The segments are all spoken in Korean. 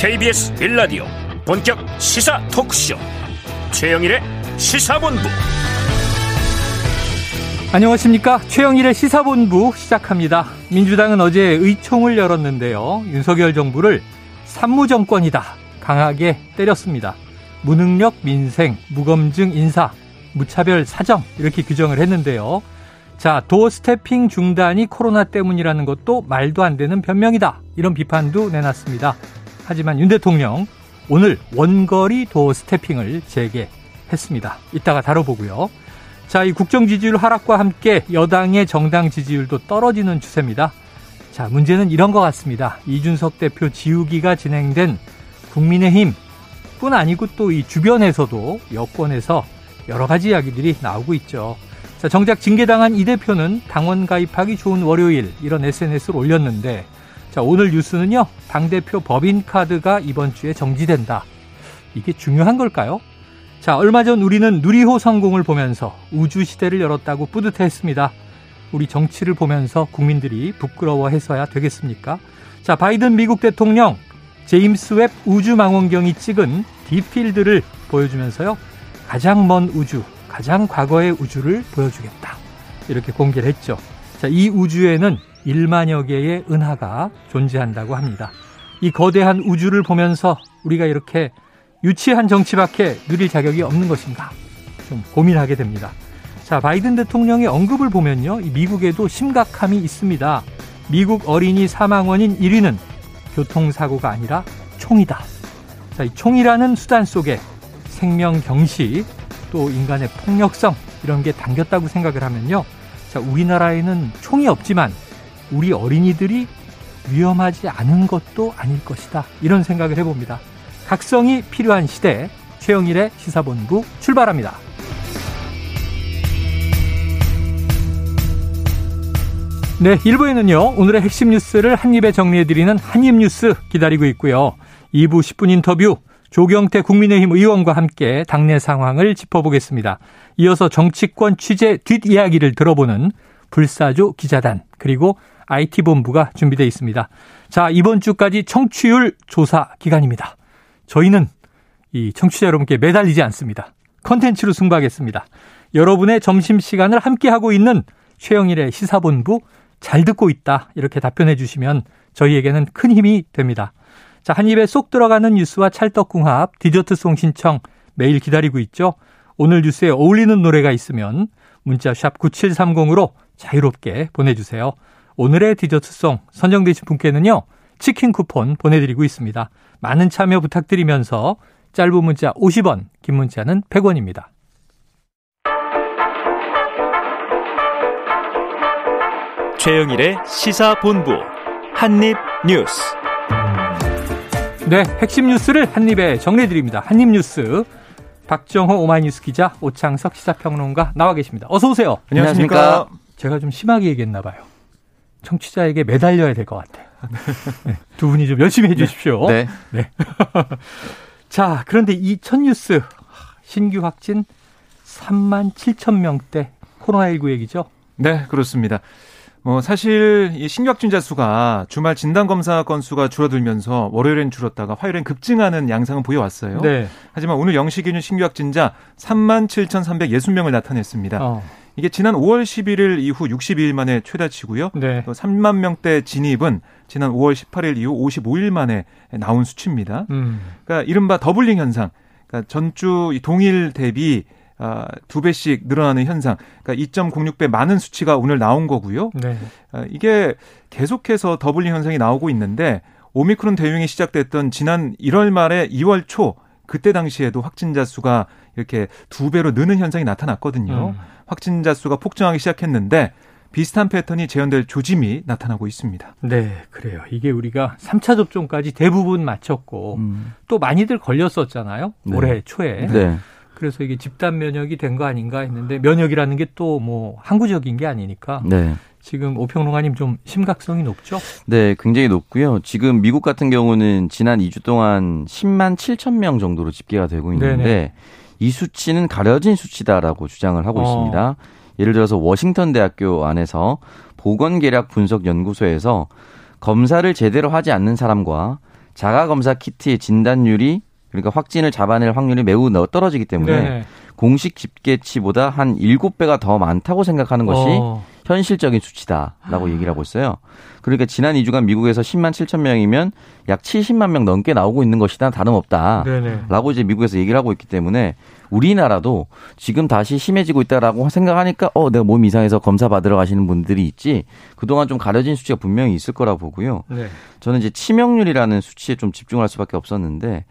KBS 빌라디오 본격 시사 토크쇼. 최영일의 시사본부. 안녕하십니까? 최영일의 시사본부 시작합니다. 민주당은 어제 의총을 열었는데요. 윤석열 정부를 산무정권이다 강하게 때렸습니다. 무능력 민생 무검증 인사 무차별 사정 이렇게 규정을 했는데요. 자, 도어 스태핑 중단이 코로나 때문이라는 것도 말도 안 되는 변명이다. 이런 비판도 내놨습니다. 하지만 윤 대통령 오늘 원거리 도어 스태핑을 재개했습니다. 이따가 다뤄보고요. 자, 이 국정 지지율 하락과 함께 여당의 정당 지지율도 떨어지는 추세입니다. 자, 문제는 이런 것 같습니다. 이준석 대표 지우기가 진행된 국민의힘 뿐 아니고 또 이 주변에서도 여권에서 여러 가지 이야기들이 나오고 있죠. 자, 정작 징계당한 이 대표는 당원 가입하기 좋은 월요일 이런 SNS를 올렸는데 자, 오늘 뉴스는요. 당대표 법인카드가 이번 주에 정지된다. 이게 중요한 걸까요? 자, 얼마 전 우리는 누리호 성공을 보면서 우주 시대를 열었다고 뿌듯해 했습니다. 우리 정치를 보면서 국민들이 부끄러워해서야 되겠습니까? 자, 바이든 미국 대통령 제임스 웹 우주망원경이 찍은 deep field를 보여주면서요. 가장 먼 우주, 가장 과거의 우주를 보여주겠다. 이렇게 공개를 했죠. 자, 이 우주에는 1만여 개의 은하가 존재한다고 합니다. 이 거대한 우주를 보면서 우리가 이렇게 유치한 정치밖에 누릴 자격이 없는 것인가? 좀 고민하게 됩니다. 자, 바이든 대통령의 언급을 보면요. 미국에도 심각함이 있습니다. 미국 어린이 사망 원인 1위는 교통사고가 아니라 총이다. 자, 이 총이라는 수단 속에 생명 경시, 또 인간의 폭력성 이런 게 담겼다고 생각을 하면요. 자, 우리나라에는 총이 없지만 우리 어린이들이 위험하지 않은 것도 아닐 것이다. 이런 생각을 해봅니다. 각성이 필요한 시대 최영일의 시사본부 출발합니다. 네, 1부에는요, 오늘의 핵심 뉴스를 한입에 정리해드리는 한입뉴스 기다리고 있고요. 2부 10분 인터뷰, 조경태 국민의힘 의원과 함께 당내 상황을 짚어보겠습니다. 이어서 정치권 취재 뒷이야기를 들어보는 불사조 기자단 그리고 IT본부가 준비되어 있습니다. 자, 이번 주까지 청취율 조사 기간입니다. 저희는 이 청취자 여러분께 매달리지 않습니다. 컨텐츠로 승부하겠습니다. 여러분의 점심 시간을 함께 하고 있는 최영일의 시사본부 잘 듣고 있다. 이렇게 답변해 주시면 저희에게는 큰 힘이 됩니다. 자, 한 입에 쏙 들어가는 뉴스와 찰떡궁합, 디저트송 신청 매일 기다리고 있죠. 오늘 뉴스에 어울리는 노래가 있으면 문자 샵 9730으로 자유롭게 보내주세요. 오늘의 디저트송 선정되신 분께는요. 치킨 쿠폰 보내드리고 있습니다. 많은 참여 부탁드리면서 짧은 문자 50원, 긴 문자는 100원입니다. 최영일의 시사본부 한입뉴스 네, 핵심 뉴스를 한입에 정리해드립니다. 한입뉴스. 박정호 오마이뉴스 기자, 오창석 시사평론가 나와 계십니다. 어서 오세요. 안녕하십니까. 제가 좀 심하게 얘기했나 봐요. 청취자에게 매달려야 될 것 같아요. 네, 두 분이 좀 열심히 해주십시오. 네. 네. 자, 그런데 이 첫 뉴스 신규 확진 3만 7천 명대 코로나19 얘기죠? 네, 그렇습니다. 뭐 사실 이 신규 확진자 수가 주말 진단 검사 건수가 줄어들면서 월요일엔 줄었다가 화요일엔 급증하는 양상을 보여왔어요. 네. 하지만 오늘 영시 기준 신규 확진자 3만 7,360명을 나타냈습니다. 어. 이게 지난 5월 11일 이후 62일 만에 최다치고요. 네. 또 3만 명대 진입은 지난 5월 18일 이후 55일 만에 나온 수치입니다. 음. 그러니까 이른바 더블링 현상. 그러니까 전주 동일 대비 아, 두 배씩 늘어나는 현상. 그러니까 2.06배 많은 수치가 오늘 나온 거고요. 네. 아, 이게 계속해서 더블링 현상이 나오고 있는데 오미크론 대응이 시작됐던 지난 1월 말에 2월 초 그때 당시에도 확진자 수가 이렇게 두 배로 느는 현상이 나타났거든요. 음. 확진자 수가 폭증하기 시작했는데 비슷한 패턴이 재현될 조짐이 나타나고 있습니다. 네, 그래요. 이게 우리가 3차 접종까지 대부분 마쳤고 음. 또 많이들 걸렸었잖아요. 네. 올해 초에. 네. 그래서 이게 집단 면역이 된 거 아닌가 했는데 면역이라는 게 또 뭐 항구적인 게 아니니까 네. 지금 오평론가님 좀 심각성이 높죠? 네, 굉장히 높고요. 지금 미국 같은 경우는 지난 2주 동안 10만 7천 명 정도로 집계가 되고 있는데 네네. 이 수치는 가려진 수치다라고 주장을 하고 어. 있습니다. 예를 들어서 워싱턴 대학교 안에서 보건계략 분석 연구소에서 검사를 제대로 하지 않는 사람과 자가 검사 키트의 진단율이 그러니까 확진을 잡아낼 확률이 매우 떨어지기 때문에 네. 공식 집계치보다 한 7배가 더 많다고 생각하는 것이 어. 현실적인 수치다라고 아. 얘기를 하고 있어요. 그러니까 지난 2주간 미국에서 10만 7천 명이면 약 70만 명 넘게 나오고 있는 것이다 다름없다라고 이제 미국에서 얘기를 하고 있기 때문에 우리나라도 지금 다시 심해지고 있다라고 생각하니까 어 내가 몸 이상해서 검사 받으러 가시는 분들이 있지 그동안 좀 가려진 수치가 분명히 있을 거라고 보고요. 네. 저는 이제 치명률이라는 수치에 좀 집중할 수밖에 없었는데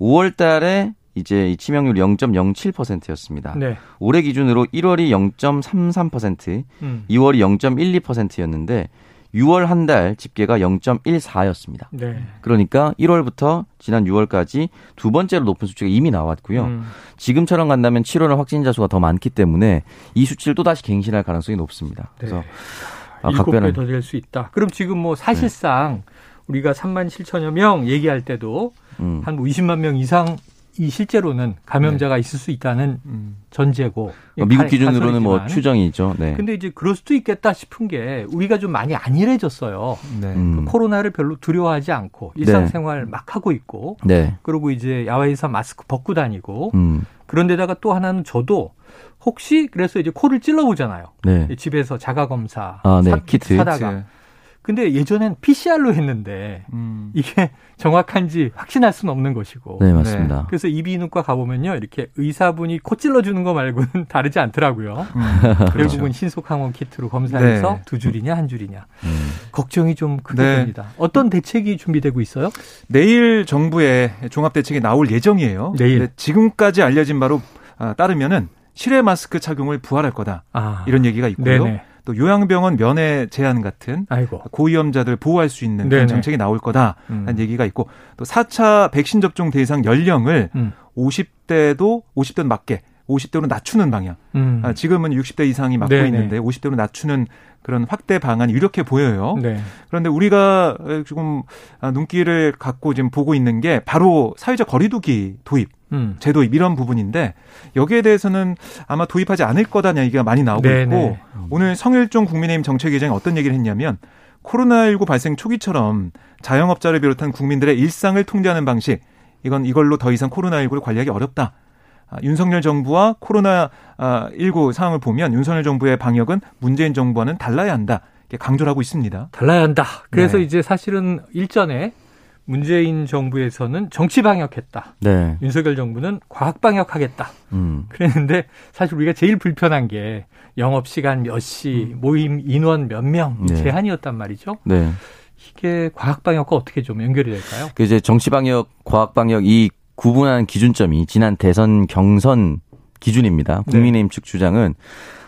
5월 달에 이제 이 치명률 0.07%였습니다. 네. 올해 기준으로 1월이 0.33%, 음. 2월이 0.12%였는데 6월 한 달 집계가 0.14였습니다. 네. 그러니까 1월부터 지난 6월까지 두 번째로 높은 수치가 이미 나왔고요. 음. 지금처럼 간다면 7월은 확진자 수가 더 많기 때문에 이 수치를 또 다시 갱신할 가능성이 높습니다. 그래서 네. 아, 각별한 더될 수 있다. 그럼 지금 뭐 사실상 네. 우리가 3만 7천여 명 얘기할 때도 음. 한 20만 명 이상 이 실제로는 감염자가 네. 있을 수 있다는 음. 전제고 어, 미국 기준으로는 뭐 추정이죠. 네. 근데 이제 그럴 수도 있겠다 싶은 게 우리가 좀 많이 안일해졌어요. 네. 음. 그 코로나를 별로 두려워하지 않고 일상생활 네. 막 하고 있고 네. 그리고 이제 야외에서 마스크 벗고 다니고 음. 그런데다가 또 하나는 저도 혹시 그래서 이제 코를 찔러 보잖아요. 네. 집에서 자가 검사 아, 네. 키트 사다가 근데 예전엔 PCR로 했는데 음. 이게 정확한지 확신할 수는 없는 것이고. 네, 맞습니다. 네. 그래서 이비인후과 가보면요. 이렇게 의사분이 코 찔러주는 거 말고는 다르지 않더라고요. 음, 결국은 그렇죠. 신속항원 키트로 검사해서 네. 두 줄이냐 한 줄이냐. 음. 걱정이 좀 크게 네. 됩니다. 어떤 대책이 준비되고 있어요? 내일 정부의 종합대책이 나올 예정이에요. 내일. 지금까지 알려진 바로 아, 따르면은 실외 마스크 착용을 부활할 거다. 아. 이런 얘기가 있고요. 네네. 또 요양병원 면회 제한 같은 아이고. 고위험자들 보호할 수 있는 그런 정책이 나올 거다 라는 음. 얘기가 있고 또 4차 백신 접종 대상 연령을 음. 50대도 50대 맞게 50대로 낮추는 방향. 음. 아, 지금은 60대 이상이 맞고 네네. 있는데 50대로 낮추는 그런 확대 방안이 유력해 보여요. 네. 그런데 우리가 조금 아, 눈길을 갖고 지금 보고 있는 게 바로 사회적 거리두기 도입. 음. 제도입 이런 부분인데 여기에 대해서는 아마 도입하지 않을 거다냐 얘기가 많이 나오고 네네. 있고 음. 오늘 성일종 국민의힘 정책위장이 어떤 얘기를 했냐면 코로나19 발생 초기처럼 자영업자를 비롯한 국민들의 일상을 통제하는 방식 이건 이걸로 더 이상 코로나19를 관리하기 어렵다. 아, 윤석열 정부와 코로나19 상황을 보면 윤석열 정부의 방역은 문재인 정부와는 달라야 한다. 이렇게 강조를 하고 있습니다. 달라야 한다. 그래서 네. 이제 사실은 일전에 문재인 정부에서는 정치 방역했다. 네. 윤석열 정부는 과학 방역하겠다. 음. 그랬는데 사실 우리가 제일 불편한 게 영업 시간 몇 시, 음. 모임 인원 몇명 네. 제한이었단 말이죠. 네. 이게 과학 방역과 어떻게 좀 연결이 될까요? 그 이제 정치 방역, 과학 방역 이 구분한 기준점이 지난 대선 경선 기준입니다. 네. 국민의힘 측 주장은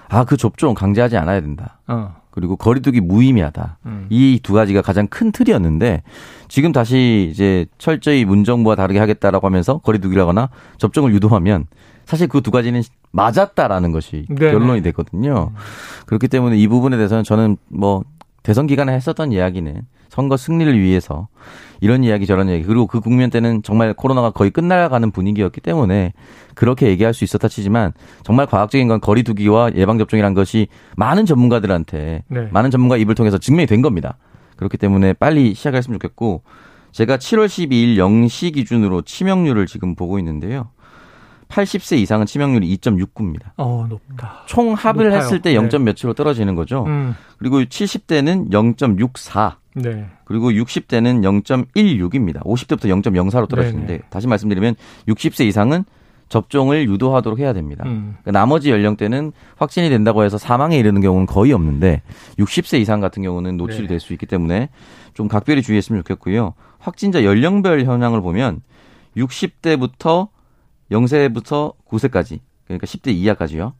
아 그 접종 강제하지 않아야 된다. 어. 그리고 거리두기 무의미하다. 음. 이두 가지가 가장 큰 틀이었는데 지금 다시 이제 철저히 문정부와 다르게 하겠다라고 하면서 거리두기를 하거나 접종을 유도하면 사실 그 두 가지는 맞았다라는 것이 네네. 결론이 됐거든요. 그렇기 때문에 이 부분에 대해서는 저는 뭐 대선 기간에 했었던 이야기는 선거 승리를 위해서 이런 이야기 저런 이야기 그리고 그 국면 때는 정말 코로나가 거의 끝나가는 분위기였기 때문에 그렇게 얘기할 수 있었다 치지만 정말 과학적인 건 거리두기와 예방 접종이란 것이 많은 전문가들한테 네. 많은 전문가 입을 통해서 증명이 된 겁니다. 그렇기 때문에 빨리 시작했으면 좋겠고 제가 7월 12일 0시 기준으로 치명률을 지금 보고 있는데요. 80세 이상은 치명률이 2.69입니다. 어, 높다. 총 합을 높아요. 했을 때 0. 네. 몇치로 떨어지는 거죠. 음. 그리고 70대는 0.64. 네. 그리고 60대는 0.16입니다. 50대부터 0.04로 떨어지는데 네네. 다시 말씀드리면 60세 이상은 접종을 유도하도록 해야 됩니다. 음. 그러니까 나머지 연령대는 확진이 된다고 해서 사망에 이르는 경우는 거의 없는데 60세 이상 같은 경우는 노출이 네. 될수 있기 때문에 좀 각별히 주의했으면 좋겠고요. 확진자 연령별 현황을 보면 60대부터 0세부터 9세까지 그러니까 10대 이하까지요.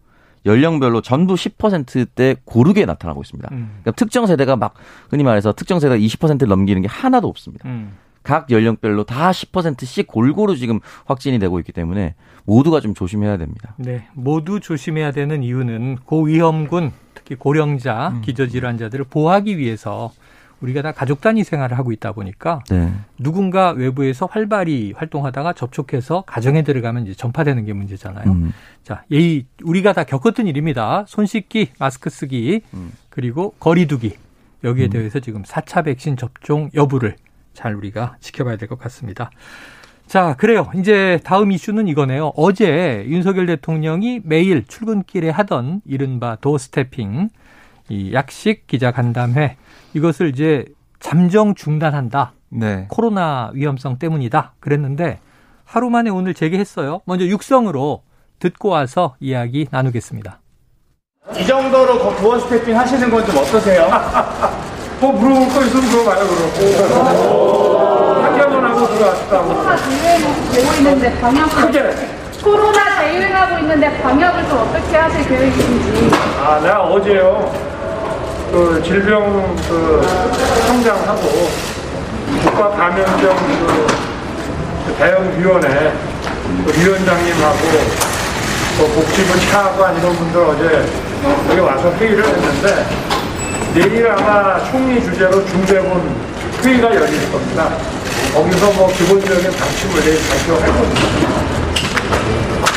연령별로 전부 10%대 고르게 나타나고 있습니다. 음. 그러니까 특정 세대가 막 흔히 말해서 특정 세대가 20%를 넘기는 게 하나도 없습니다. 음. 각 연령별로 다 10%씩 골고루 지금 확진이 되고 있기 때문에 모두가 좀 조심해야 됩니다. 네, 모두 조심해야 되는 이유는 고위험군, 특히 고령자, 음. 기저질환자들을 보호하기 위해서 우리가 다 가족 단위 생활을 하고 있다 보니까 네. 누군가 외부에서 활발히 활동하다가 접촉해서 가정에 들어가면 이제 전파되는 게 문제잖아요. 음. 자, 이 우리가 다 겪었던 일입니다. 손 씻기, 마스크 쓰기, 음. 그리고 거리두기 여기에 음. 대해서 지금 4차 백신 접종 여부를 잘 우리가 지켜봐야 될 것 같습니다. 자, 그래요. 이제 다음 이슈는 이거네요. 어제 윤석열 대통령이 매일 출근길에 하던 이른바 도스태핑, 이 약식 기자 간담회, 이것을 이제 잠정 중단한다. 네. 코로나 위험성 때문이다. 그랬는데 하루 만에 오늘 재개했어요. 먼저 육성으로 듣고 와서 이야기 나누겠습니다. 이 정도로 도어 스태핑 하시는 건 좀 어떠세요? 뭐 물어볼 거 있으면 물어봐요, 그럼. 한경은 하고 들어왔다고. 코로나 대유행되고 있는데 방역 크게. 코로나 대유행하고 있는데 방역을 좀 어떻게 하실 계획이신지. 아, 내가 어제요. 그 질병 그 성장하고 국가 감염병 그, 그 대응위원회 그 위원장님하고 그 복지부 차관 이런 분들 어제 여기 와서 회의를 했는데 내일 아마 총리 주재로 중대본 회의가 열릴 겁니다. 거기서 뭐 기본적인 방침을 내일 발표할 겁니다.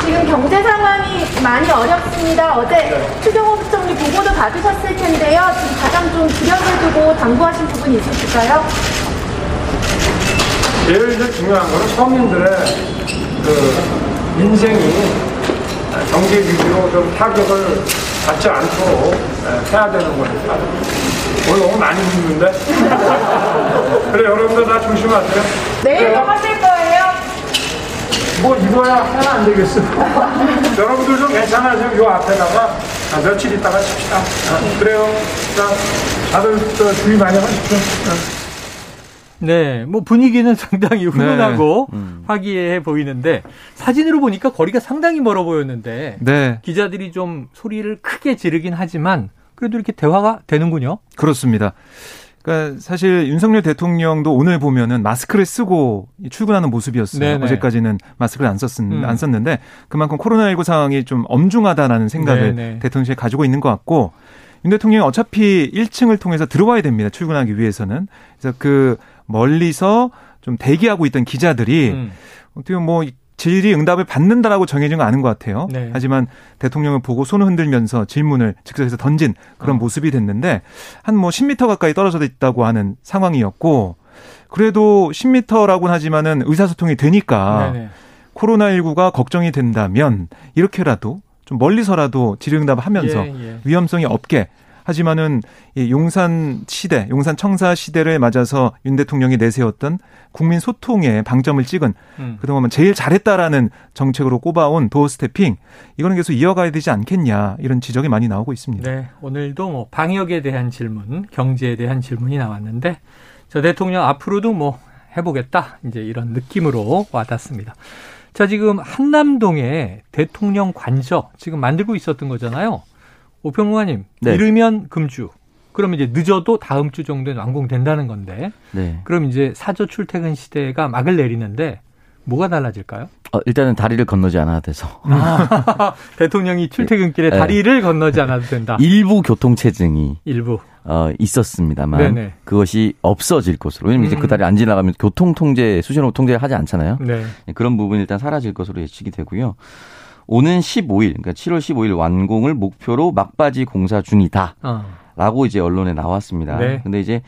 지금 경제 상황이 많이 어렵습니다. 어제 네. 추경호 부총리 보고도 받으셨을 텐데요. 지금 가장 좀 두려움을 두고 당부하신 부분이 있으실까요? 제일 중요한 거는 서민들의 그 인생이 경제 위기로 좀 타격을 받지 않도록 예, 해야 되는 거니까. 오늘 너무 많이 묻는데? 그래, 여러분들 다 조심하세요. 내일 도 하실 거예요? 뭐 입어야 하나 안 되겠어. 여러분들 좀 괜찮아지면 요 앞에다가 아, 며칠 있다가 칩시다. 아, 그래요. 자, 다들 주의 많이 하십시오. 네, 뭐 분위기는 상당히 훈훈하고 네. 음. 화기애애 보이는데 사진으로 보니까 거리가 상당히 멀어 보였는데 네. 기자들이 좀 소리를 크게 지르긴 하지만 그래도 이렇게 대화가 되는군요. 그렇습니다. 그러니까 사실 윤석열 대통령도 오늘 보면은 마스크를 쓰고 출근하는 모습이었어요. 네네. 어제까지는 마스크를 안, 썼, 음. 안 썼는데 그만큼 코로나19 상황이 좀 엄중하다라는 생각을 네네. 대통령실에 가지고 있는 것 같고 윤 대통령이 어차피 1층을 통해서 들어와야 됩니다. 출근하기 위해서는. 그래서 그 멀리서 좀 대기하고 있던 기자들이 음. 어떻게 뭐 질의응답을 받는다라고 정해진 건 아닌 것 같아요. 네. 하지만 대통령을 보고 손을 흔들면서 질문을 즉석에서 던진 그런 어. 모습이 됐는데 한 뭐 10m 가까이 떨어져 있다고 하는 상황이었고 그래도 10m라고는 하지만은 의사소통이 되니까 네네. 코로나19가 걱정이 된다면 이렇게라도 좀 멀리서라도 질의응답을 하면서 예, 예. 위험성이 없게 하지만은 이 용산 시대, 용산 청사 시대를 맞아서 윤 대통령이 내세웠던 국민 소통에 방점을 찍은 음. 그동안 제일 잘했다라는 정책으로 꼽아온 도어 스태핑 이거는 계속 이어가야 되지 않겠냐 이런 지적이 많이 나오고 있습니다. 네, 오늘도 뭐 방역에 대한 질문, 경제에 대한 질문이 나왔는데 저 대통령 앞으로도 뭐 해보겠다 이제 이런 느낌으로 와닿습니다. 자, 지금 한남동에 대통령 관저 지금 만들고 있었던 거잖아요. 오평론가님 네. 이르면 금주. 그러면 이제 늦어도 다음 주 정도는 완공된다는 건데. 네. 그럼 이제 사저 출퇴근 시대가 막을 내리는데 뭐가 달라질까요? 어, 일단은 다리를 건너지 않아도 돼서. 아, 대통령이 출퇴근길에 네. 다리를 건너지 않아도 된다. 일부 교통체증이. 일부. 어, 있었습니다만 네네. 그것이 없어질 것으로. 왜냐면 음. 이제 그 음. 다리 안 지나가면 교통통제, 수신호 통제를 하지 않잖아요. 네. 그런 부분이 일단 사라질 것으로 예측이 되고요. 오는 15일, 그러니까 7월 15일 완공을 목표로 막바지 공사 중이다. 어. 라고 이제 언론에 나왔습니다. 네. 근데 이제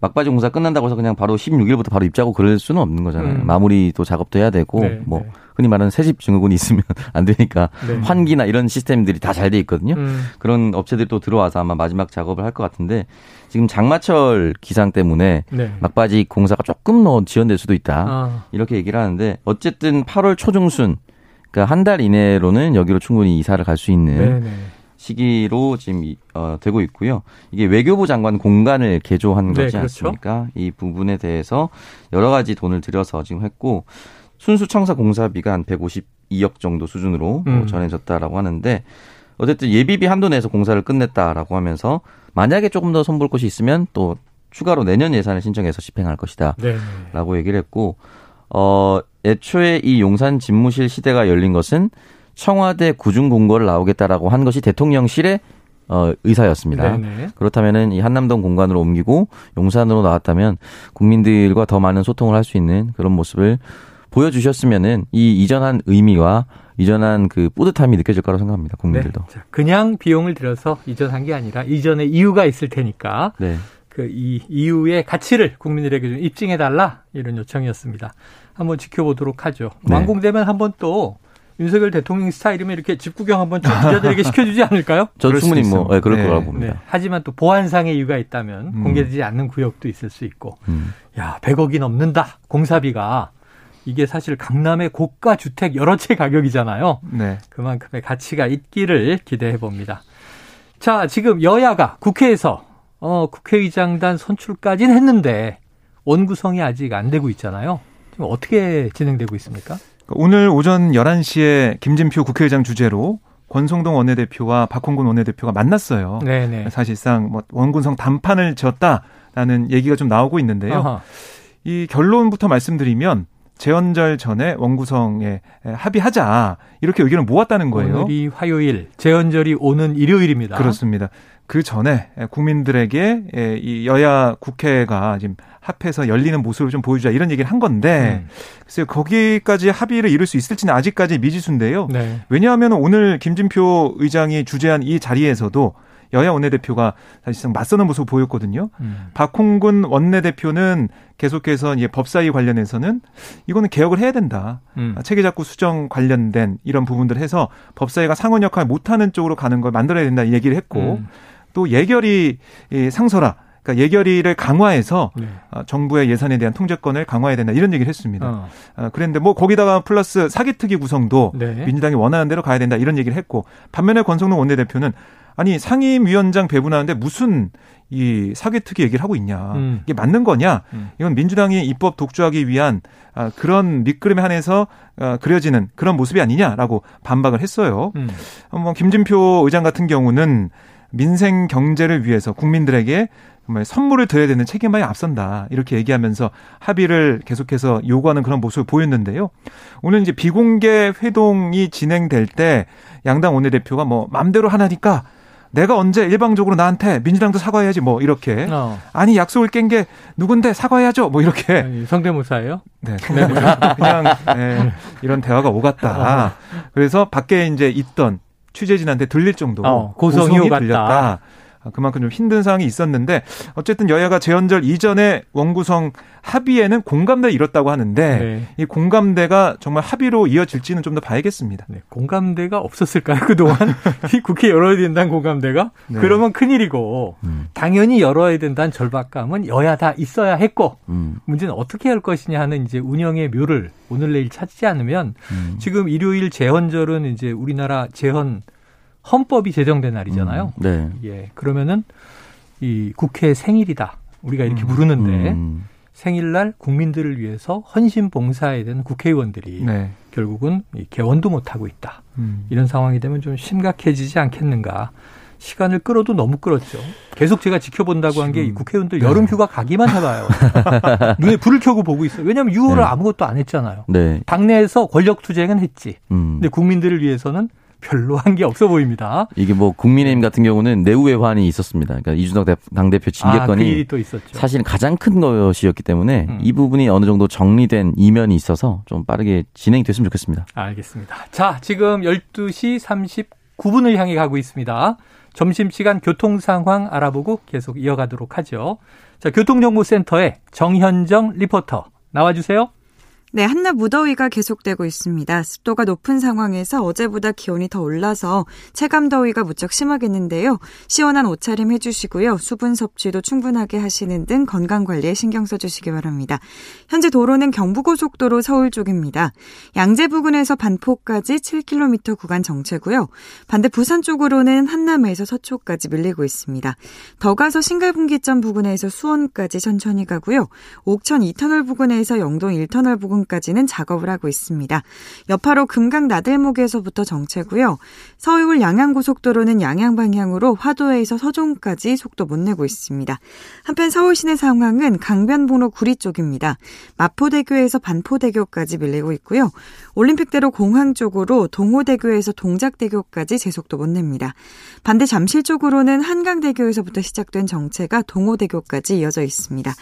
막바지 공사 끝난다고 해서 그냥 바로 16일부터 바로 입자고 그럴 수는 없는 거잖아요. 음. 마무리도 작업도 해야 되고 네, 뭐 네. 흔히 말하는 새집 증후군이 있으면 안 되니까 네. 환기나 이런 시스템들이 다 잘 돼 있거든요. 음. 그런 업체들이 또 들어와서 아마 마지막 작업을 할 것 같은데 지금 장마철 기상 때문에 네. 막바지 공사가 조금 더 지연될 수도 있다. 아. 이렇게 얘기를 하는데 어쨌든 8월 초중순 그러니까 한 달 이내로는 여기로 충분히 이사를 갈 수 있는 네네. 시기로 지금 어, 되고 있고요. 이게 외교부 장관 공간을 개조한 네, 거지 네, 그렇죠. 않습니까? 이 부분에 대해서 여러 가지 돈을 들여서 지금 했고 순수 청사 공사비가 한 152억 정도 수준으로 뭐 음. 전해졌다라고 하는데 어쨌든 예비비 한도 내에서 공사를 끝냈다라고 하면서 만약에 조금 더 손볼 곳이 있으면 또 추가로 내년 예산을 신청해서 집행할 것이다. 네. 라고 얘기를 했고 어 애초에 이 용산 집무실 시대가 열린 것은 청와대 구중 공고를 나오겠다라고 한 것이 대통령실의 어, 의사였습니다. 네네. 그렇다면은 이 한남동 공간으로 옮기고 용산으로 나왔다면 국민들과 더 많은 소통을 할 수 있는 그런 모습을 보여주셨으면은 이 이전한 의미와 이전한 그 뿌듯함이 느껴질 거라고 생각합니다. 국민들도. 네. 그냥 비용을 들여서 이전한 게 아니라 이전에 이유가 있을 테니까. 네. 그 이 이후의 가치를 국민들에게 좀 입증해 달라 이런 요청이었습니다. 한번 지켜보도록 하죠. 네. 완공되면 한번 또 윤석열 대통령 스타일이면 이렇게 집 구경 한번 좀 기자들에게 시켜주지 않을까요? 저 충분히 뭐 네, 그럴 네. 거라고 봅니다. 네. 하지만 또 보안상의 이유가 있다면 음. 공개되지 않는 구역도 있을 수 있고, 음. 야 100억이 넘는다 공사비가 이게 사실 강남의 고가 주택 여러 채 가격이잖아요. 네. 그만큼의 가치가 있기를 기대해 봅니다. 자, 지금 여야가 국회에서 어, 국회의장단 선출까지는 했는데 원구성이 아직 안 되고 있잖아요. 지금 어떻게 진행되고 있습니까? 오늘 오전 11시에 김진표 국회의장 주재로 권성동 원내대표와 박홍근 원내대표가 만났어요. 네네. 사실상 뭐 원군성 단판을 지었다라는 얘기가 좀 나오고 있는데요. 아하. 이 결론부터 말씀드리면 재헌절 전에 원구성에 합의하자 이렇게 의견을 모았다는 거예요. 오늘이 화요일, 재헌절이 오는 일요일입니다. 그렇습니다. 그 전에 국민들에게 이 여야 국회가 지금 합해서 열리는 모습을 좀 보여주자 이런 얘기를 한 건데 음. 글쎄요 거기까지 합의를 이룰 수 있을지는 아직까지 미지수인데요. 네. 왜냐하면 오늘 김진표 의장이 주재한 이 자리에서도 여야 원내대표가 사실상 맞서는 모습을 보였거든요. 음. 박홍근 원내대표는 계속해서 이제 법사위 관련해서는 이거는 개혁을 해야 된다. 음. 체계작구 수정 관련된 이런 부분들 해서 법사위가 상원 역할 못하는 쪽으로 가는 걸 만들어야 된다 이 얘기를 했고 음. 또 예결위 상소라 그러니까 예결위를 강화해서 네. 어, 정부의 예산에 대한 통제권을 강화해야 된다 이런 얘기를 했습니다. 어. 어, 그런데 뭐 거기다가 플러스 사기특위 구성도 네. 민주당이 원하는 대로 가야 된다 이런 얘기를 했고 반면에 권성동 원내대표는 아니 상임위원장 배분하는데 무슨 이 사기특위 얘기를 하고 있냐 음. 이게 맞는 거냐 음. 이건 민주당이 입법 독주하기 위한 아, 그런 밑그림에 한해서 아, 그려지는 그런 모습이 아니냐라고 반박을 했어요. 음. 뭐 김진표 의장 같은 경우는 민생 경제를 위해서 국민들에게 정말 선물을 드려야 되는 책임만이 앞선다. 이렇게 얘기하면서 합의를 계속해서 요구하는 그런 모습을 보였는데요. 오늘 이제 비공개 회동이 진행될 때 양당 원내대표가 뭐 맘대로 하나니까 내가 언제 일방적으로 나한테 민주당도 사과해야지 뭐 이렇게 어. 아니 약속을 깬 게 누군데 사과해야죠 뭐 이렇게 성대모사예요? 네, 그냥, 그냥 네, 이런 대화가 오갔다. 그래서 밖에 이제 있던 취재진한테 들릴 정도로 어, 고성이, 고성이 들렸다. 아, 그만큼 좀 힘든 상황이 있었는데 어쨌든 여야가 재헌절 이전에 원구성 합의에는 공감대 이뤘다고 하는데 네. 이 공감대가 정말 합의로 이어질지는 좀 더 봐야겠습니다. 네, 공감대가 없었을까요 그동안 이 국회 열어야 된다는 공감대가 네. 그러면 큰일이고 음. 당연히 열어야 된다는 절박감은 여야 다 있어야 했고 음. 문제는 어떻게 할 것이냐 하는 이제 운영의 묘를 오늘 내일 찾지 않으면 음. 지금 일요일 재헌절은 이제 우리나라 재헌 헌법이 제정된 날이잖아요. 음, 네. 예. 그러면은 이 국회 생일이다. 우리가 이렇게 음, 부르는데 음. 생일날 국민들을 위해서 헌신 봉사해야 되는 국회의원들이 네. 결국은 개원도 못 하고 있다. 음. 이런 상황이 되면 좀 심각해지지 않겠는가. 시간을 끌어도 너무 끌었죠. 계속 제가 지켜본다고 한 게 국회의원들 네. 여름 휴가 가기만 해봐요. 눈에 불을 켜고 보고 있어요. 왜냐하면 6월을 네. 아무것도 안 했잖아요. 네. 당내에서 권력 투쟁은 했지. 음. 근데 국민들을 위해서는 별로 한 게 없어 보입니다. 이게 뭐 국민의힘 같은 경우는 내후 외환이 있었습니다. 그러니까 이준석 당대표 징계건이 아, 그 사실은 가장 큰 것이었기 때문에 음. 이 부분이 어느 정도 정리된 이면이 있어서 좀 빠르게 진행이 됐으면 좋겠습니다. 알겠습니다. 자, 지금 12시 39분을 향해 가고 있습니다. 점심시간 교통 상황 알아보고 계속 이어가도록 하죠. 자, 교통정보센터의 정현정 리포터 나와주세요. 네, 한낮 무더위가 계속되고 있습니다. 습도가 높은 상황에서 어제보다 기온이 더 올라서 체감 더위가 무척 심하겠는데요. 시원한 옷차림 해주시고요. 수분 섭취도 충분하게 하시는 등 건강 관리에 신경 써주시기 바랍니다. 현재 도로는 경부고속도로 서울 쪽입니다. 양재 부근에서 반포까지 7km 구간 정체고요. 반대 부산 쪽으로는 한남에서 서초까지 밀리고 있습니다. 더 가서 신갈분기점 부근에서 수원까지 천천히 가고요. 옥천 2터널 부근에서 영동 1터널 부근 부분까지는 작업을 하고 있습니다. 여파로 금강 나들목에서부터 정체고요. 서울 양양고속도로는 양양 방향으로 화도에서 서종까지 속도 못 내고 있습니다. 한편 서울 시내 상황은 강변북로 구리 쪽입니다. 마포대교에서 반포대교까지 밀리고 있고요. 올림픽대로 공항 쪽으로 동호대교에서 동작대교까지 제속도 못 냅니다. 반대 잠실 쪽으로는 한강대교에서부터 시작된 정체가 동호대교까지 이어져 있습니다.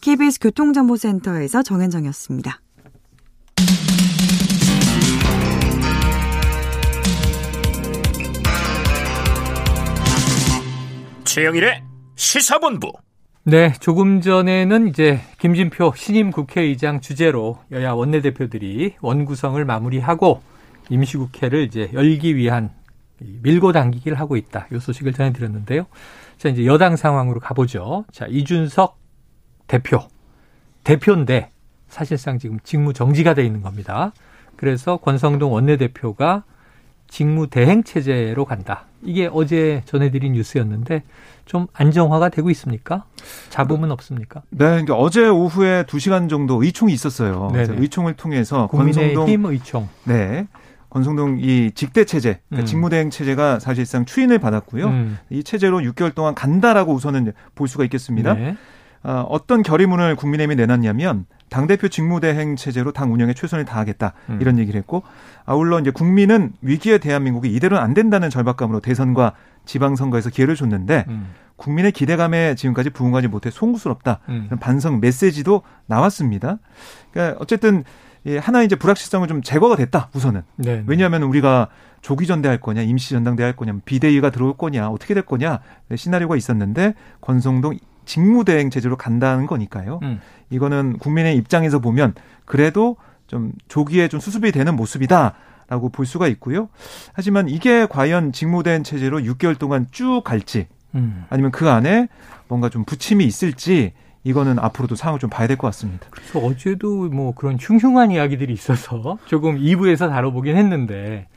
KBS 교통정보센터에서 정현정이었습니다. 최영일의 시사본부. 네, 조금 전에는 이제 김진표 신임 국회의장 주재로 여야 원내대표들이 원구성을 마무리하고 임시국회를 이제 열기 위한 밀고 당기기를 하고 있다. 이 소식을 전해드렸는데요. 자, 이제 여당 상황으로 가보죠. 자, 이준석 대표. 대표인데 사실상 지금 직무 정지가 돼 있는 겁니다. 그래서 권성동 원내대표가 직무 대행 체제로 간다. 이게 어제 전해드린 뉴스였는데 좀 안정화가 되고 있습니까? 잡음은 없습니까? 네, 그러니까 어제 오후에 2시간 정도 의총이 있었어요. 그래서 의총을 통해서 권성동 의총. 네. 권성동 이 직대 체제, 그러니까 음. 직무대행 체제가 사실상 추인을 받았고요. 음. 이 체제로 6개월 동안 간다라고 우선은 볼 수가 있겠습니다. 네. 어, 어떤 결의문을 국민의힘이 내놨냐면 당대표 직무대행 체제로 당 운영에 최선을 다하겠다 음. 이런 얘기를 했고 아울러 이제 국민은 위기의 대한민국이 이대로는 안 된다는 절박감으로 대선과 지방선거에서 기회를 줬는데 음. 국민의 기대감에 지금까지 부응하지 못해 송구스럽다 음. 반성 메시지도 나왔습니다. 그러니까 어쨌든 예, 하나 이제 불확실성은 좀 제거가 됐다 우선은. 네. 왜냐하면 우리가 조기 전대할 거냐, 임시 전당대 할 거냐, 비대위가 들어올 거냐, 어떻게 될 거냐 시나리오가 있었는데 권성동 직무대행 체제로 간다는 거니까요. 음. 이거는 국민의 입장에서 보면 그래도 좀 조기에 좀 수습이 되는 모습이다 라고 볼 수가 있고요. 하지만 이게 과연 직무대행 체제로 6개월 동안 쭉 갈지 음. 아니면 그 안에 뭔가 좀 부침이 있을지 이거는 앞으로도 상황을 좀 봐야 될 것 같습니다. 그래서 어제도 뭐 그런 흉흉한 이야기들이 있어서 조금 2부에서 다뤄보긴 했는데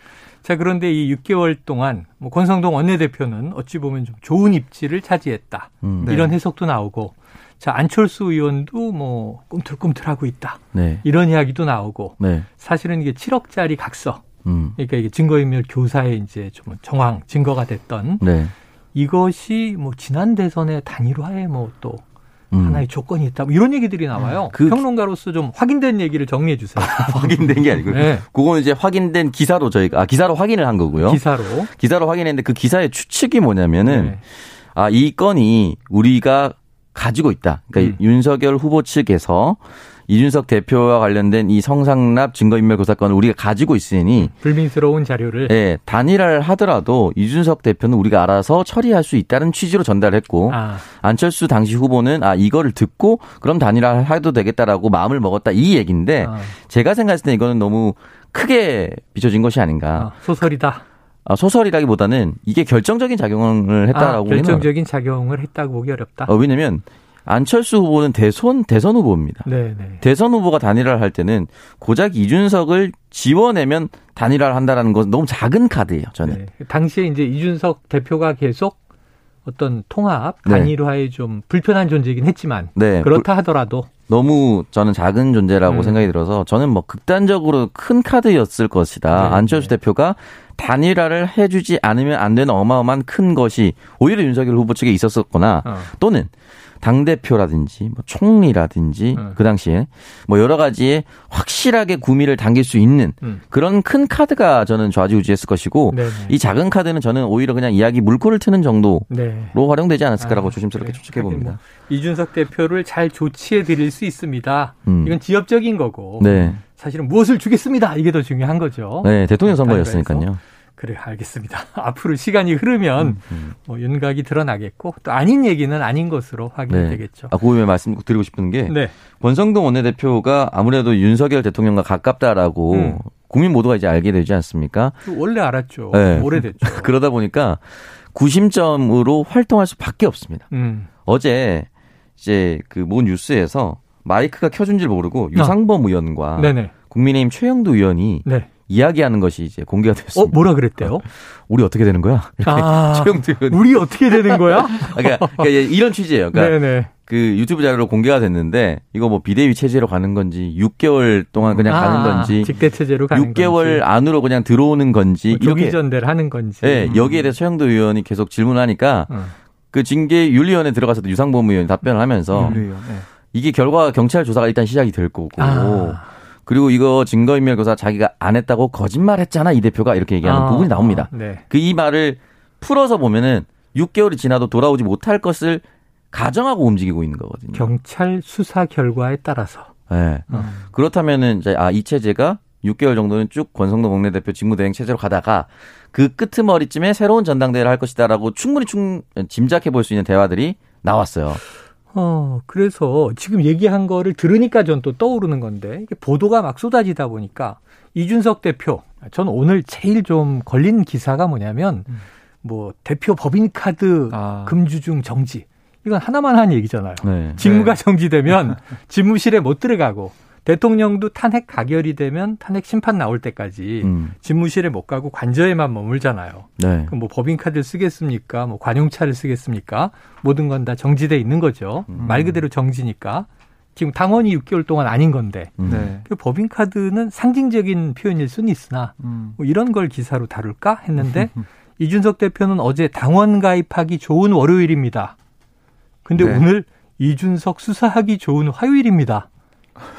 자 그런데 이 6개월 동안 뭐 권성동 원내대표는 어찌 보면 좀 좋은 입지를 차지했다 음, 네. 이런 해석도 나오고 자 안철수 의원도 뭐 꿈틀꿈틀하고 있다 네. 이런 이야기도 나오고 네. 사실은 이게 7억짜리 각서 음. 그러니까 이게 증거인멸 교사의 이제 좀 정황 증거가 됐던 네. 이것이 뭐 지난 대선의 단일화에 뭐또 음. 하나의 조건이 있다. 뭐 이런 얘기들이 나와요. 그 평론가로서 좀 확인된 얘기를 정리해 주세요. 확인된 게 아니고. 네. 그거는 이제 확인된 기사로 저희가 아 기사로 확인을 한 거고요. 기사로. 기사로 확인했는데 그 기사의 추측이 뭐냐면은 네. 아이 건이 우리가 가지고 있다. 그러니까 음. 윤석열 후보 측에서 이준석 대표와 관련된 이 성상납 증거인멸 고사건을 우리가 가지고 있으니 불민스러운 자료를 예, 단일화를 하더라도 이준석 대표는 우리가 알아서 처리할 수 있다는 취지로 전달했고 아. 안철수 당시 후보는 아 이거를 듣고 그럼 단일화 해도 되겠다라고 마음을 먹었다 이 얘기인데 아. 제가 생각했을 때 이거는 너무 크게 비춰진 것이 아닌가. 아, 소설이다. 아, 소설이라기보다는 이게 결정적인 작용을 했다라고 아, 결정적인 작용을 했다고 보기 어렵다. 어, 왜냐면 안철수 후보는 대선 대선 후보입니다. 네네. 네. 대선 후보가 단일화를 할 때는 고작 이준석을 지원하면 단일화를 한다라는 것은 너무 작은 카드예요. 저는 네. 당시에 이제 이준석 대표가 계속 어떤 통합 네. 단일화에 네. 좀 불편한 존재이긴 했지만 네. 그렇다 하더라도 너무 저는 작은 존재라고 음. 생각이 들어서 저는 뭐 극단적으로 큰 카드였을 것이다. 네. 안철수 네. 대표가 단일화를 해주지 않으면 안 되는 어마어마한 큰 것이 오히려 윤석열 후보 측에 있었었거나 어. 또는 당 대표라든지 뭐 총리라든지 음. 그 당시에 뭐 여러 가지에 확실하게 구미를 당길 수 있는 음. 그런 큰 카드가 저는 좌지우지했을 것이고 네네. 이 작은 카드는 저는 오히려 그냥 이야기 물꼬를 트는 정도로 네. 활용되지 않았을까라고 아, 조심스럽게 그래. 추측해 봅니다. 뭐 이준석 대표를 잘 조치해 드릴 수 있습니다. 음. 이건 지엽적인 거고 네. 사실은 무엇을 주겠습니다. 이게 더 중요한 거죠. 네, 대통령 선거였으니까요. 그래 알겠습니다. 앞으로 시간이 흐르면 음, 음. 뭐 윤곽이 드러나겠고 또 아닌 얘기는 아닌 것으로 확인되겠죠. 네. 아, 그거에 말씀 드리고 싶은 게 네. 권성동 원내대표가 아무래도 윤석열 대통령과 가깝다라고 음. 국민 모두가 이제 알게 되지 않습니까? 원래 알았죠. 네. 오래됐죠. 그러다 보니까 구심점으로 활동할 수밖에 없습니다. 음. 어제 이제 그 모 뉴스에서 마이크가 켜준 줄 모르고 아. 유상범 아. 의원과 네네. 국민의힘 최영두 의원이 네. 이야기하는 것이 이제 공개가 됐습니다. 어, 뭐라 그랬대요? 우리 어떻게 되는 거야? 아, 우리 어떻게 되는 거야? 그러니까, 그러니까, 이런 취지예요. 그러니까 네네. 그 유튜브 자료로 공개가 됐는데 이거 뭐 비대위 체제로 가는 건지 6개월 동안 그냥 아, 가는 건지 직대 체제로 가는 6개월 건지. 안으로 그냥 들어오는 건지 뭐 조기 전대를 하는 건지. 네, 여기에 대해서 최영도 의원이 계속 질문하니까 음. 그 징계 윤리위원회 들어가서도 유상범 의원이 답변을 하면서 네. 이게 결과 경찰 조사가 일단 시작이 될 거고. 아. 그리고 이거 증거인멸 교사 자기가 안 했다고 거짓말했잖아 이 대표가 이렇게 얘기하는 아, 부분이 나옵니다. 네. 그 이 말을 풀어서 보면은 6개월이 지나도 돌아오지 못할 것을 가정하고 움직이고 있는 거거든요. 경찰 수사 결과에 따라서. 네. 음. 그렇다면은 이제 아이 체제가 6개월 정도는 쭉 권성동 원내대표 직무대행 체제로 가다가 그 끄트머리쯤에 새로운 전당대회를 할 것이다라고 충분히 충 짐작해 볼 수 있는 대화들이 나왔어요. 어, 그래서 지금 얘기한 거를 들으니까 전 또 떠오르는 건데, 이게 보도가 막 쏟아지다 보니까 이준석 대표, 저는 오늘 제일 좀 걸린 기사가 뭐냐면, 음. 뭐, 대표 법인카드 아. 금주중 정지. 이건 하나만 한 얘기잖아요. 네. 직무가 네. 정지되면 집무실에 못 들어가고, 대통령도 탄핵 가결이 되면 탄핵 심판 나올 때까지 음. 집무실에 못 가고 관저에만 머물잖아요. 네. 그럼 뭐 법인카드를 쓰겠습니까? 뭐 관용차를 쓰겠습니까? 모든 건 다 정지돼 있는 거죠. 음. 말 그대로 정지니까. 지금 당원이 6개월 동안 아닌 건데 음. 네. 그 법인카드는 상징적인 표현일 수는 있으나 음. 뭐 이런 걸 기사로 다룰까 했는데 이준석 대표는 어제 당원 가입하기 좋은 월요일입니다. 근데 네. 오늘 이준석 수사하기 좋은 화요일입니다.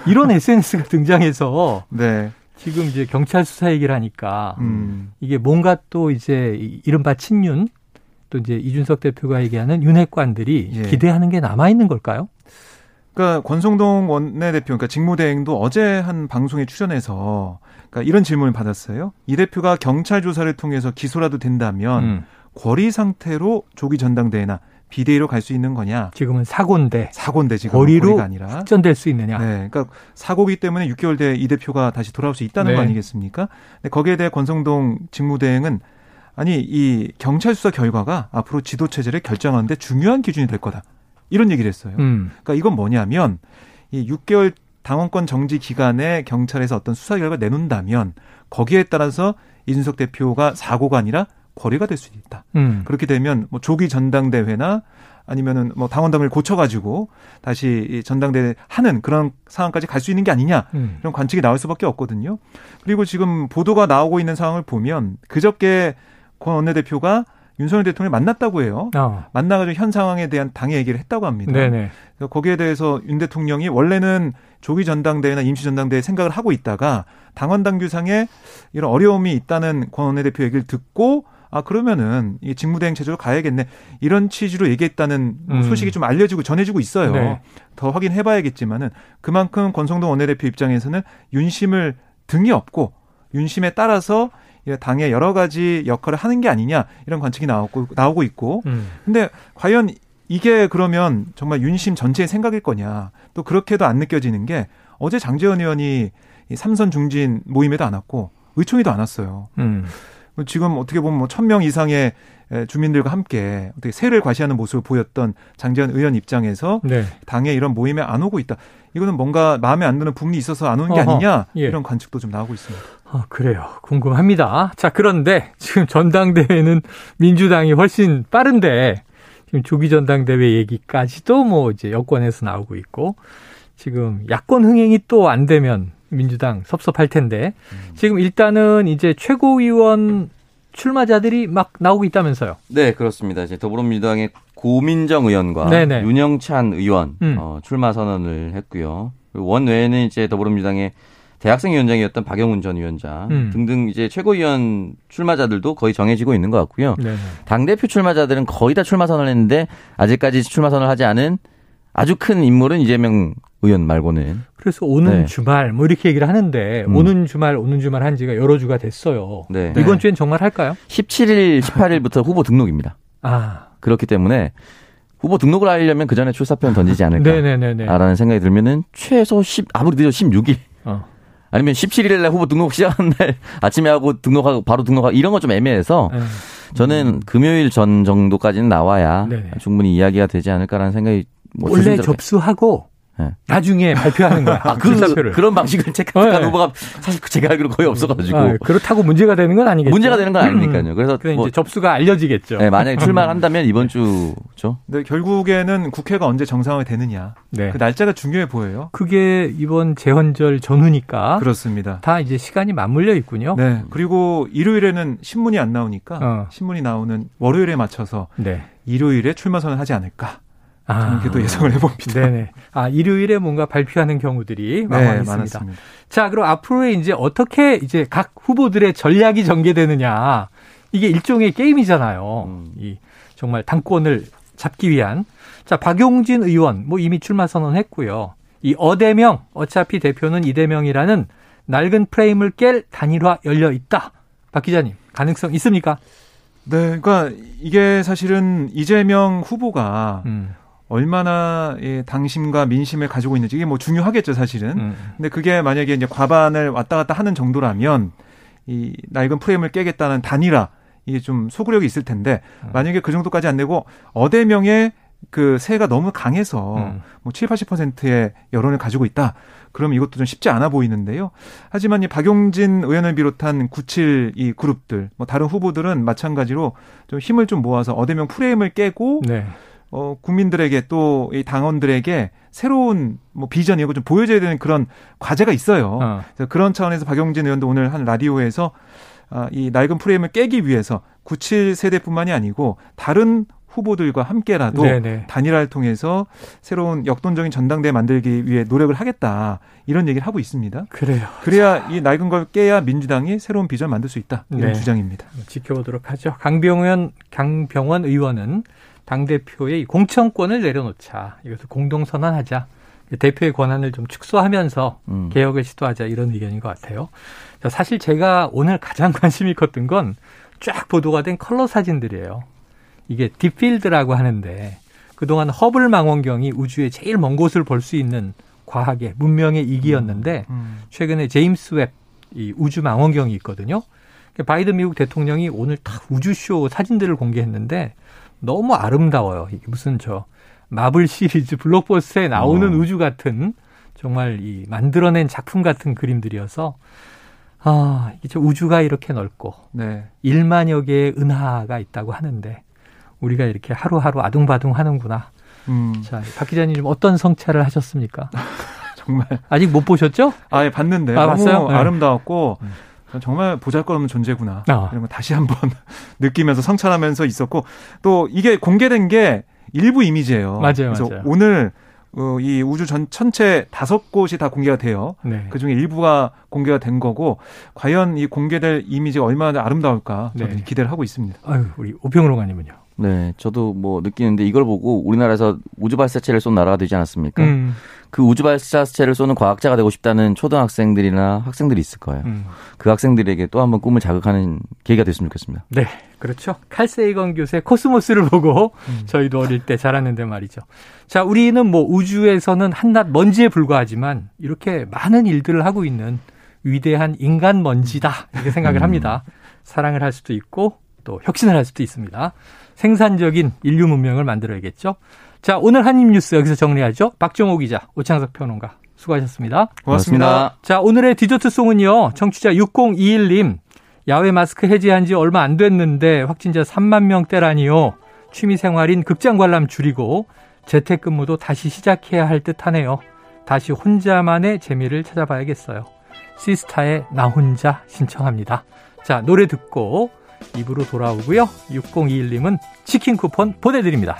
이런 SNS가 등장해서 네. 지금 이제 경찰 수사 얘기를 하니까 음. 이게 뭔가 또 이제 이른바 친윤 또 이제 이준석 대표가 얘기하는 윤핵관들이 예. 기대하는 게 남아 있는 걸까요? 그러니까 권성동 원내대표, 그러니까 직무대행도 어제 한 방송에 출연해서 그러니까 이런 질문을 받았어요. 이 대표가 경찰 조사를 통해서 기소라도 된다면 음. 거리 상태로 조기 전당대회나 비대위로 갈 수 있는 거냐? 지금은 사고인데. 사고인데 지금 거리로 아니라 확전될 수 있느냐? 네, 그러니까 사고기 때문에 6개월 뒤에 이 대표가 다시 돌아올 수 있다는 네. 거 아니겠습니까? 근데 거기에 대해 권성동 직무대행은 아니 이 경찰 수사 결과가 앞으로 지도 체제를 결정하는데 중요한 기준이 될 거다. 이런 얘기를 했어요. 음. 그러니까 이건 뭐냐면 이 6개월 당원권 정지 기간에 경찰에서 어떤 수사 결과 내놓는다면 거기에 따라서 이준석 대표가 사고가 아니라 거리가 될 수 있다. 음. 그렇게 되면 뭐 조기 전당대회나 아니면은 뭐 당원당을 고쳐가지고 다시 전당대회 하는 그런 상황까지 갈 수 있는 게 아니냐 음. 이런 관측이 나올 수밖에 없거든요. 그리고 지금 보도가 나오고 있는 상황을 보면 그저께 권 원내대표가 윤석열 대통령을 만났다고 해요. 어. 만나가지고 현 상황에 대한 당의 얘기를 했다고 합니다. 네네. 거기에 대해서 윤 대통령이 원래는 조기 전당대회나 임시 전당대회 생각을 하고 있다가 당원 당규상에 이런 어려움이 있다는 권 원내대표 얘기를 듣고 아 그러면은 이 직무대행 체제로 가야겠네 이런 취지로 얘기했다는 뭐 음. 소식이 좀 알려지고 전해지고 있어요. 네. 더 확인해봐야겠지만은 그만큼 권성동 원내대표 입장에서는 윤심을 등이 없고 윤심에 따라서 당의 여러 가지 역할을 하는 게 아니냐 이런 관측이 나오고 나오고 있고 음. 근데 과연 이게 그러면 정말 윤심 전체의 생각일 거냐 또 그렇게도 안 느껴지는 게 어제 장재원 의원이 삼선 중진 모임에도 안 왔고 의총에도 안 왔어요. 음. 지금 어떻게 보면 뭐천명 이상의 주민들과 함께 어떻게 세를 과시하는 모습을 보였던 장재현 의원 입장에서 네. 당에 이런 모임에 안 오고 있다. 이거는 뭔가 마음에 안 드는 부분이 있어서 안 오는 게 어허, 아니냐 예. 이런 관측도 좀 나오고 있습니다. 아, 그래요. 궁금합니다. 자, 그런데 지금 전당대회는 민주당이 훨씬 빠른데 지금 조기 전당대회 얘기까지도 뭐 이제 여권에서 나오고 있고 지금 야권 흥행이 또 안 되면 민주당 섭섭할 텐데 음. 지금 일단은 이제 최고위원 출마자들이 막 나오고 있다면서요? 네, 그렇습니다. 이제 더불어민주당의 고민정 의원과 네네. 윤영찬 의원 음. 어, 출마 선언을 했고요. 원 외에는 이제 더불어민주당의 대학생 위원장이었던 박영훈 전 위원장 음. 등등 이제 최고위원 출마자들도 거의 정해지고 있는 것 같고요. 당 대표 출마자들은 거의 다 출마 선언을 했는데 아직까지 출마 선언을 하지 않은 아주 큰 인물은 이재명 의원 말고는. 그래서 오는 네. 주말 뭐 이렇게 얘기를 하는데 음. 오는 주말 오는 주말 한 지가 여러 주가 됐어요. 네. 이번 주엔 정말 할까요? 17일, 18일부터 후보 등록입니다. 아. 그렇기 때문에 후보 등록을 하려면 그 전에 출사표는 던지지 않을까라는 생각이 들면은 최소 10 아무리 늦어 16일. 어. 아니면 17일에 날 후보 등록 시작하는 날 아침에 하고 등록하고 바로 등록하고 이런 건좀 애매해서 네. 저는 음. 금요일 전 정도까지는 나와야 네네. 충분히 이야기가 되지 않을까라는 생각이 뭐 원래 접수하고 네. 나중에 발표하는 거야. 아, 그, 그 그런 방식을 체크한 네. 후보가 사실 제가 알기로 거의 없어가지고. 아, 그렇다고 문제가 되는 건 아니겠죠. 문제가 되는 건 아니니까요. 그래서 뭐, 이제 접수가 알려지겠죠. 네, 만약에 출마를 한다면 이번 주죠. 네, 결국에는 국회가 언제 정상화 되느냐. 네. 그 날짜가 중요해 보여요. 그게 이번 재헌절 전후니까. 그렇습니다. 다 이제 시간이 맞물려 있군요. 네. 그리고 일요일에는 신문이 안 나오니까 어. 신문이 나오는 월요일에 맞춰서 네. 일요일에 출마 선언을 하지 않을까. 저는 그래도 예상을 해봅니다. 네네. 아, 일요일에 뭔가 발표하는 경우들이 네, 많습니다. 많았습니다. 자, 그럼 앞으로의 이제 어떻게 이제 각 후보들의 전략이 전개되느냐. 이게 일종의 게임이잖아요. 음. 이 정말 당권을 잡기 위한. 자, 박용진 의원 뭐 이미 출마 선언했고요. 이 어대명 어차피 대표는 이대명이라는 낡은 프레임을 깰 단일화 열려 있다. 박 기자님 가능성 있습니까? 네, 그러니까 이게 사실은 이재명 후보가 음. 얼마나 예, 당심과 민심을 가지고 있는지 이게 뭐 중요하겠죠 사실은. 음. 근데 그게 만약에 이제 과반을 왔다 갔다 하는 정도라면 이 낡은 프레임을 깨겠다는 단일화 이게 좀 소구력이 있을 텐데 음. 만약에 그 정도까지 안 되고 어대명의 그 세가 너무 강해서 음. 뭐 7, 80%의 여론을 가지고 있다. 그럼 이것도 좀 쉽지 않아 보이는데요. 하지만 이 박용진 의원을 비롯한 97 이 그룹들, 뭐 다른 후보들은 마찬가지로 좀 힘을 좀 모아서 어대명 프레임을 깨고 네. 어, 국민들에게 또 이 당원들에게 새로운 뭐 비전이고 좀 보여줘야 되는 그런 과제가 있어요. 어. 그래서 그런 차원에서 박용진 의원도 오늘 한 라디오에서 아, 이 낡은 프레임을 깨기 위해서 97 세대뿐만이 아니고 다른 후보들과 함께라도 네네. 단일화를 통해서 새로운 역동적인 전당대 만들기 위해 노력을 하겠다 이런 얘기를 하고 있습니다. 그래요. 그래야 이 낡은 걸 깨야 민주당이 새로운 비전 만들 수 있다 이런 네. 주장입니다. 지켜보도록 하죠. 강병원 강병원 의원은 당 대표의 공천권을 내려놓자 이것을 공동 선언하자 대표의 권한을 좀 축소하면서 음. 개혁을 시도하자 이런 의견인 것 같아요. 사실 제가 오늘 가장 관심이 컸던 건 쫙 보도가 된 컬러 사진들이에요. 이게 딥필드라고 하는데 그동안 허블 망원경이 우주의 제일 먼 곳을 볼 수 있는 과학의 문명의 이기였는데 음, 음. 최근에 제임스 웹 이 우주 망원경이 있거든요. 바이든 미국 대통령이 오늘 딱 우주쇼 사진들을 공개했는데 너무 아름다워요. 이게 무슨 저 마블 시리즈 블록버스터에 나오는 어. 우주 같은 정말 이 만들어낸 작품 같은 그림들이어서 아, 이게 우주가 이렇게 넓고 네. 1만여 개의 은하가 있다고 하는데 우리가 이렇게 하루하루 아둥바둥 하는구나. 음. 자, 박 기자님 어떤 성찰을 하셨습니까? 정말 아직 못 보셨죠? 아, 예, 봤는데 아, 너무 봤어요? 네. 아름다웠고 음. 정말 보잘것없는 존재구나. 아. 이런 거 다시 한번 느끼면서 성찰하면서 있었고 또 이게 공개된 게 일부 이미지예요. 맞아요. 그래서 맞아요. 오늘 어, 이 우주 전 전체 다섯 곳이 다 공개가 돼요. 네. 그 중에 일부가 공개가 된 거고 과연 이 공개될 이미지가 얼마나 아름다울까 저는 네. 기대를 하고 있습니다. 아유, 우리 오평로가님은요. 네, 저도 뭐 느끼는데 이걸 보고 우리나라에서 우주 발사체를 쏜 나라가 되지 않았습니까? 음. 그 우주 발사체를 쏘는 과학자가 되고 싶다는 초등학생들이나 학생들이 있을 거예요. 음. 그 학생들에게 또 한번 꿈을 자극하는 계기가 됐으면 좋겠습니다. 네, 그렇죠. 칼세이건 교수의 코스모스를 보고 음. 저희도 어릴 때 자랐는데 말이죠. 자, 우리는 뭐 우주에서는 한낱 먼지에 불과하지만 이렇게 많은 일들을 하고 있는 위대한 인간 먼지다 이렇게 생각을 음. 합니다. 사랑을 할 수도 있고 또 혁신을 할 수도 있습니다. 생산적인 인류 문명을 만들어야겠죠. 자, 오늘 한입 뉴스 여기서 정리하죠. 박정호 기자, 오창석 평론가 수고하셨습니다. 고맙습니다. 고맙습니다. 자, 오늘의 디저트 송은요. 청취자 6021님. 야외 마스크 해제한 지 얼마 안 됐는데 확진자 3만 명대라니요. 취미 생활인 극장 관람 줄이고 재택근무도 다시 시작해야 할 듯하네요. 다시 혼자만의 재미를 찾아봐야겠어요. 시스타의 나 혼자 신청합니다. 자, 노래 듣고 입으로 돌아오고요. 6021님은 치킨 쿠폰 보내드립니다.